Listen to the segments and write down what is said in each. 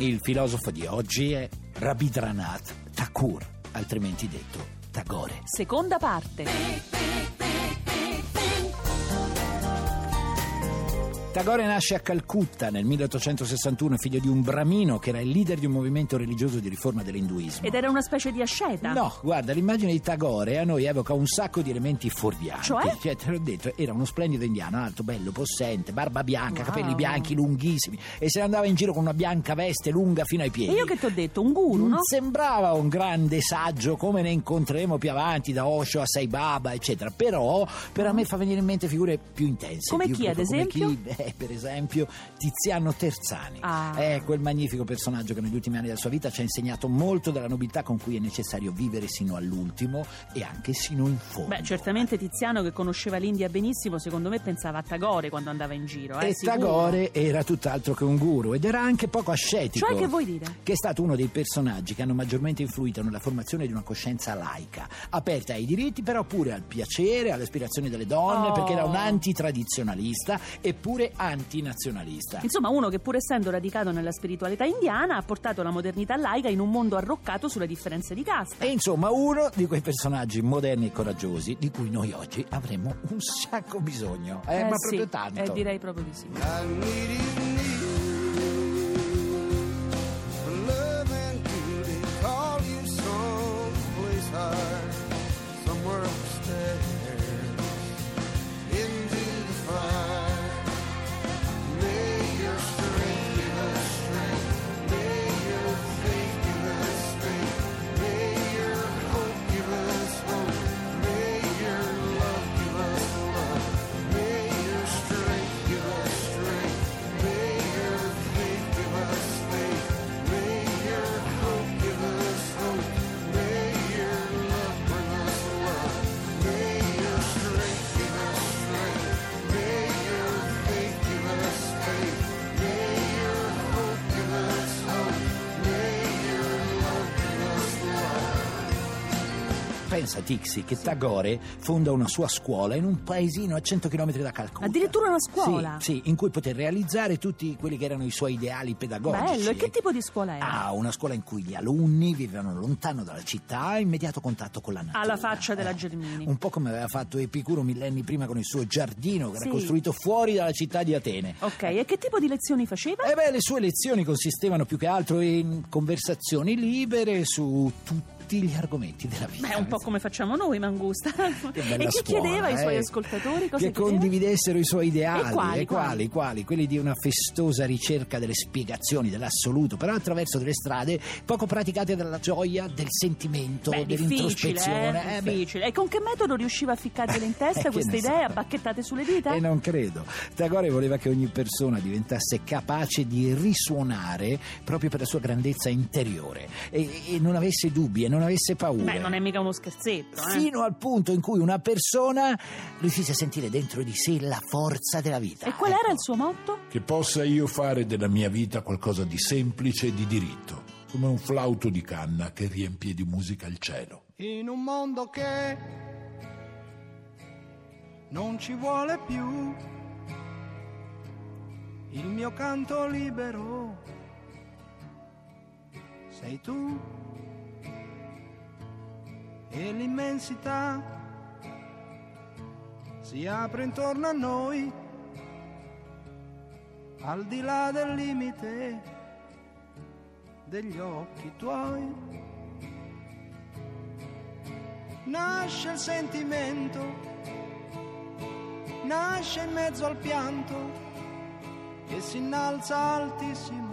Il filosofo di oggi è Rabindranath Thakur, altrimenti detto Tagore. Seconda parte. Tagore nasce a Calcutta nel 1861, figlio di un bramino che era il leader di un movimento religioso di riforma dell'induismo. Ed era una specie di asceta. No, guarda, l'immagine di Tagore a noi evoca un sacco di elementi fuorvianti. Cioè? Cioè, te l'ho detto, era uno splendido indiano, alto, bello, possente, barba bianca, Wow. capelli bianchi, lunghissimi, e se ne andava in giro con una bianca veste lunga fino ai piedi. E io che ti ho detto, un guru, no? Sembrava un grande saggio come ne incontreremo più avanti da Osho a Sai Baba, eccetera. Però per a me fa venire in mente figure più intense. Come più- chi, ad come esempio? chi? Beh, per esempio Tiziano Terzani. Ah. È quel magnifico personaggio che negli ultimi anni della sua vita ci ha insegnato molto della nobiltà con cui è necessario vivere sino all'ultimo e anche sino in fondo. Beh, certamente Tiziano che conosceva l'India benissimo, secondo me pensava a Tagore quando andava in giro. Eh, E sicuro. Tagore era tutt'altro che un guru ed era anche poco ascetico. Cioè, che vuoi dire? Che è stato uno dei personaggi che hanno maggiormente influito nella formazione di una coscienza laica, aperta ai diritti, però pure al piacere, alle aspirazioni delle donne, Oh. perché era un antitradizionalista eppure antinazionalista. Insomma, uno che pur essendo radicato nella spiritualità indiana ha portato la modernità laica in un mondo arroccato sulle differenze di casta. E insomma, uno di quei personaggi moderni e coraggiosi di cui noi oggi avremmo un sacco bisogno. Eh, ma sì, proprio tanto. eh, direi proprio di sì. Pensa Tixi che Tagore fonda una sua scuola in un paesino a 100 km da Calcutta. Addirittura una scuola? Sì, sì, in cui poter realizzare tutti quelli che erano i suoi ideali pedagogici. Bello, e che tipo di scuola era? Ah, una scuola in cui gli alunni vivevano lontano dalla città, immediato contatto con la natura. Alla faccia della Gelmini. Un po' come aveva fatto Epicuro millenni prima con il suo giardino che Sì. era costruito fuori dalla città di Atene. Ok, e che tipo di lezioni faceva? Eh beh, le sue lezioni consistevano più che altro in conversazioni libere su tutti gli argomenti della vita. Beh, un po' come facciamo noi, Mangusta. E che scuola, chiedeva ai suoi eh? ascoltatori? Cosa che condividessero i suoi ideali. E quali, E quali, quali? Quelli di una festosa ricerca delle spiegazioni dell'assoluto, però attraverso delle strade poco praticate dalla gioia, del sentimento, Beh, difficile, dell'introspezione. eh? Eh, beh, difficile. E con che metodo riusciva a ficcargliele in testa queste idee so. abbacchettate sulle dita? E non credo. Tagore voleva che ogni persona diventasse capace di risuonare proprio per la sua grandezza interiore e, e non avesse dubbi e non avesse paure. Beh, non è mica uno scherzetto, eh? Fino al punto in cui una persona riuscisse a sentire dentro di sé la forza della vita. E qual Ecco. era il suo motto? che possa io fare della mia vita qualcosa di semplice e di diritto, come un flauto di canna che riempie di musica il cielo. In un mondo che non ci vuole più il mio canto libero sei tu e l'immensità si apre intorno a noi al di là del limite degli occhi tuoi. Nasce il sentimento, nasce in mezzo al pianto che si innalza altissimo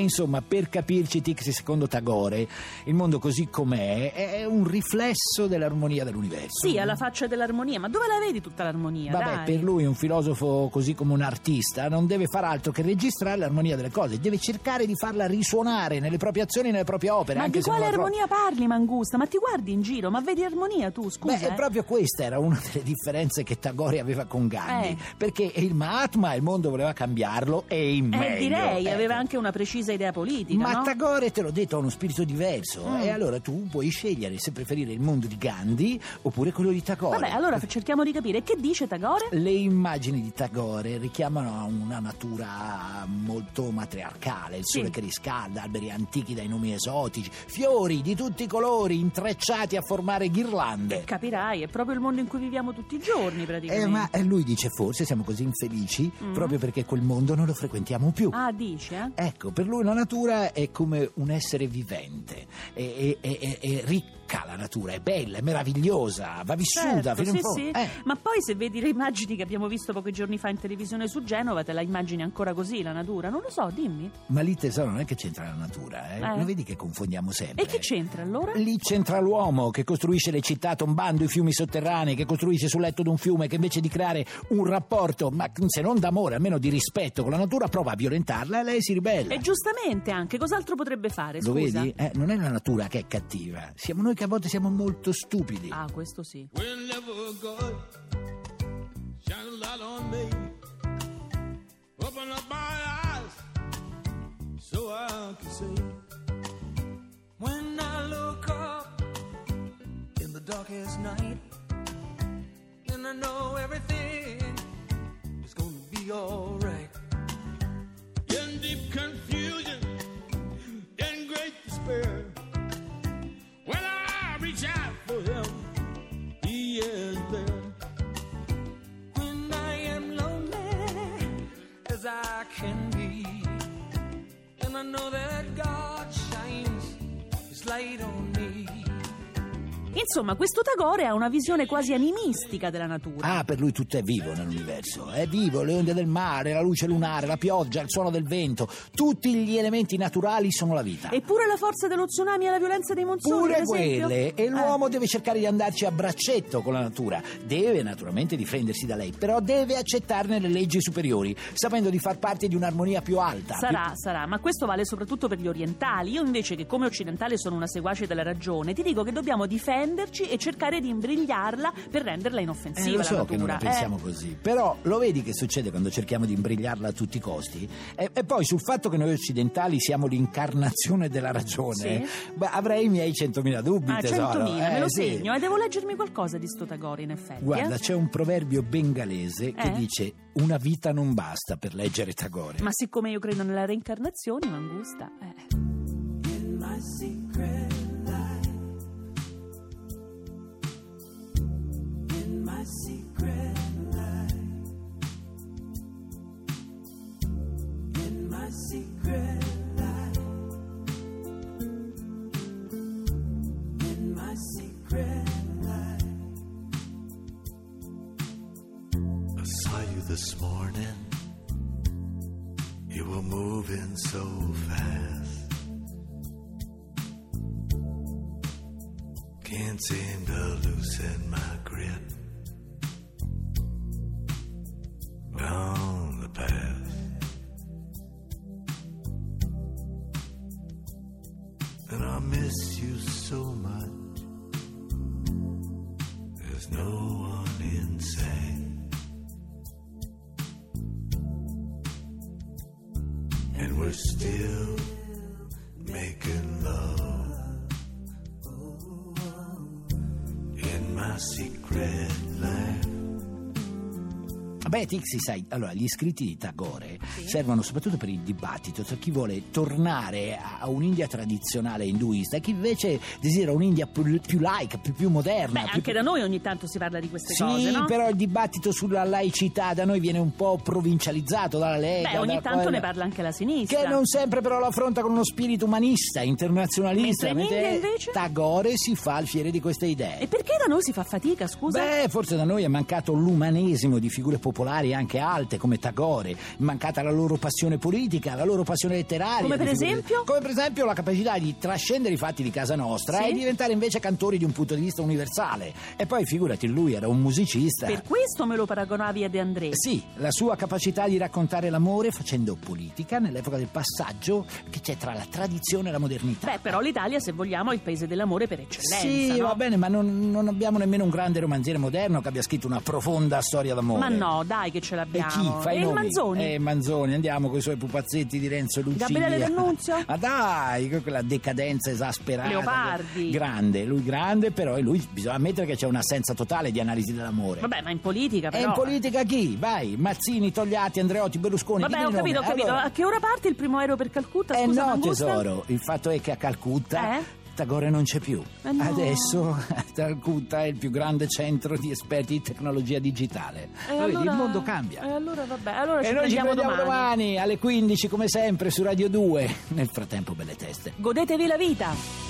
insomma, per capirci, Tixi, secondo Tagore, il mondo così com'è è un riflesso dell'armonia dell'universo. Sì, alla faccia dell'armonia, ma dove la vedi tutta l'armonia? Vabbè, dai? per lui un filosofo così come un artista non deve far altro che registrare l'armonia delle cose, deve cercare di farla risuonare nelle proprie azioni nelle proprie opere. Ma di quale armonia parli, Mangusta? Ma ti guardi in giro, ma vedi armonia tu, scusa? Beh, eh? proprio questa era una delle differenze che Tagore aveva con Gandhi, Eh. perché il Mahatma il mondo voleva cambiarlo e in Eh, meglio. direi, ecco. aveva anche una precisa idea politica, Ma no? Tagore, te l'ho detto, ha uno spirito diverso Mm. e allora tu puoi scegliere se preferire il mondo di Gandhi oppure quello di Tagore. Vabbè, allora cerchiamo di capire che dice Tagore? Le immagini di Tagore richiamano a una natura molto matriarcale, il Sì. sole che riscalda, alberi antichi dai nomi esotici, fiori di tutti i colori intrecciati a formare ghirlande. Capirai, è proprio il mondo in cui viviamo tutti i giorni, praticamente. Eh, ma eh, lui dice forse siamo così infelici Mm. proprio perché quel mondo non lo frequentiamo più. Ah, dice? Ecco, per lui la natura è come un essere vivente, è, è- è- è ricca la natura, è bella, è meravigliosa, va vissuta Certo, sì, sì. Eh. Ma poi se vedi le immagini che abbiamo visto pochi giorni fa in televisione su Genova, te la immagini ancora così, la natura? Non lo so, dimmi. Ma lì tesoro non è che c'entra la natura, eh? Eh. Lo vedi che confondiamo sempre. E che c'entra allora? Lì c'entra l'uomo che costruisce le città tombando i fiumi sotterranei, che costruisce sul letto di un fiume, che invece di creare un rapporto, ma se non d'amore, almeno di rispetto con la natura, prova a violentarla e lei si ribella. E giustamente anche, cos'altro potrebbe fare, Lo scusa? vedi? Eh, non è la natura che è cattiva, siamo noi che a volte siamo molto stupidi. Ah, questo sì. Whenever God shine a light on me, open up my eyes so I can see. When I look up in the darkest night, then I know everything is gonna be alright. I know that Insomma, questo Tagore ha una visione quasi animistica della natura. Ah, per lui tutto è vivo nell'universo. È vivo, le onde del mare, la luce lunare, la pioggia, il suono del vento. Tutti gli elementi naturali sono la vita. Eppure la forza dello tsunami e la violenza dei monsoni, Pure quelle. E Eh. l'uomo deve cercare di andarci a braccetto con la natura. Deve naturalmente difendersi da lei, però deve accettarne le leggi superiori, sapendo di far parte di un'armonia più alta. Sarà, sarà, ma questo vale soprattutto per gli orientali. Io invece che come occidentale sono una seguace della ragione, ti dico che dobbiamo difenderci e cercare di imbrigliarla per renderla Eh, inoffensiva lo so la che non natura. la pensiamo eh. così, però lo vedi che succede quando cerchiamo di imbrigliarla a tutti i costi? E, e poi sul fatto che noi occidentali siamo l'incarnazione della ragione, beh, avrei i miei centomila dubbi, Ah, tesoro. 100.000, me Eh, lo sì. segno. E devo leggermi qualcosa di sto Tagore, in effetti. Guarda, eh? c'è un proverbio bengalese che Eh? dice una vita non basta per leggere Tagore. Ma siccome io credo nella reincarnazione, Mangusta. Eh. I saw you this morning. You were moving so fast. Can't seem to loosen my grip on the path. And I miss you so much. There's no one in we're still making love in my secret life. Beh, Tixi, sai, allora gli scritti di Tagore servono soprattutto per il dibattito tra chi vuole tornare a un'India tradizionale induista e chi invece desidera un'India più, più laica, più, più moderna. Beh, più- anche da noi ogni tanto si parla di queste Sì, cose, no? però il dibattito sulla laicità da noi viene un po' provincializzato dalla Lega. Beh, ogni tanto quella- ne parla anche la sinistra. Che non sempre però lo affronta con uno spirito umanista, internazionalista. Mentre in mentre India, invece? Tagore si fa il fiere di queste idee. E perché da noi si fa fatica, scusa? Beh, forse da noi è mancato l'umanesimo di figure popolari popolari anche alte come Tagore, mancata la loro passione politica, la loro passione letteraria. Come per esempio? Come per esempio la capacità di trascendere i fatti di casa nostra Sì. e diventare invece cantori di un punto di vista universale. E poi figurati, lui era un musicista. Per questo me lo paragonavi a De André. Sì, la sua capacità di raccontare l'amore facendo politica nell'epoca del passaggio che c'è tra la tradizione e la modernità. Beh, però l'Italia, se vogliamo, è il paese dell'amore per eccellenza. Sì, no? va bene, ma non, non abbiamo nemmeno un grande romanziere moderno che abbia scritto una profonda storia d'amore. Ma no, dai che ce E l'abbiamo. chi? Fai e i il nomi? Manzoni? Eh, Manzoni, andiamo con i suoi pupazzetti di Renzo e Lucia. Gabriele D'Annunzio? Ma dai, con quella decadenza esasperata. Leopardi. Grande, lui grande, però e lui bisogna ammettere che c'è un'assenza totale di analisi dell'amore. Vabbè, ma in politica E però... in politica chi? Vai, Mazzini, Togliatti, Andreotti, Berlusconi. Vabbè, ho capito, ho capito. Allora- A che ora parte il primo aereo per Calcutta? Eh Scusa, no, Mangusta? tesoro, il fatto è che a Calcutta Eh? Tagore non c'è più. Eh no. Adesso Calcutta è il più grande centro di esperti di tecnologia digitale. E vedi, allora- il mondo cambia. E allora vabbè, allora E noi ci vediamo domani. domani alle 15 come sempre su Radio 2. Nel frattempo belle teste. Godetevi la vita.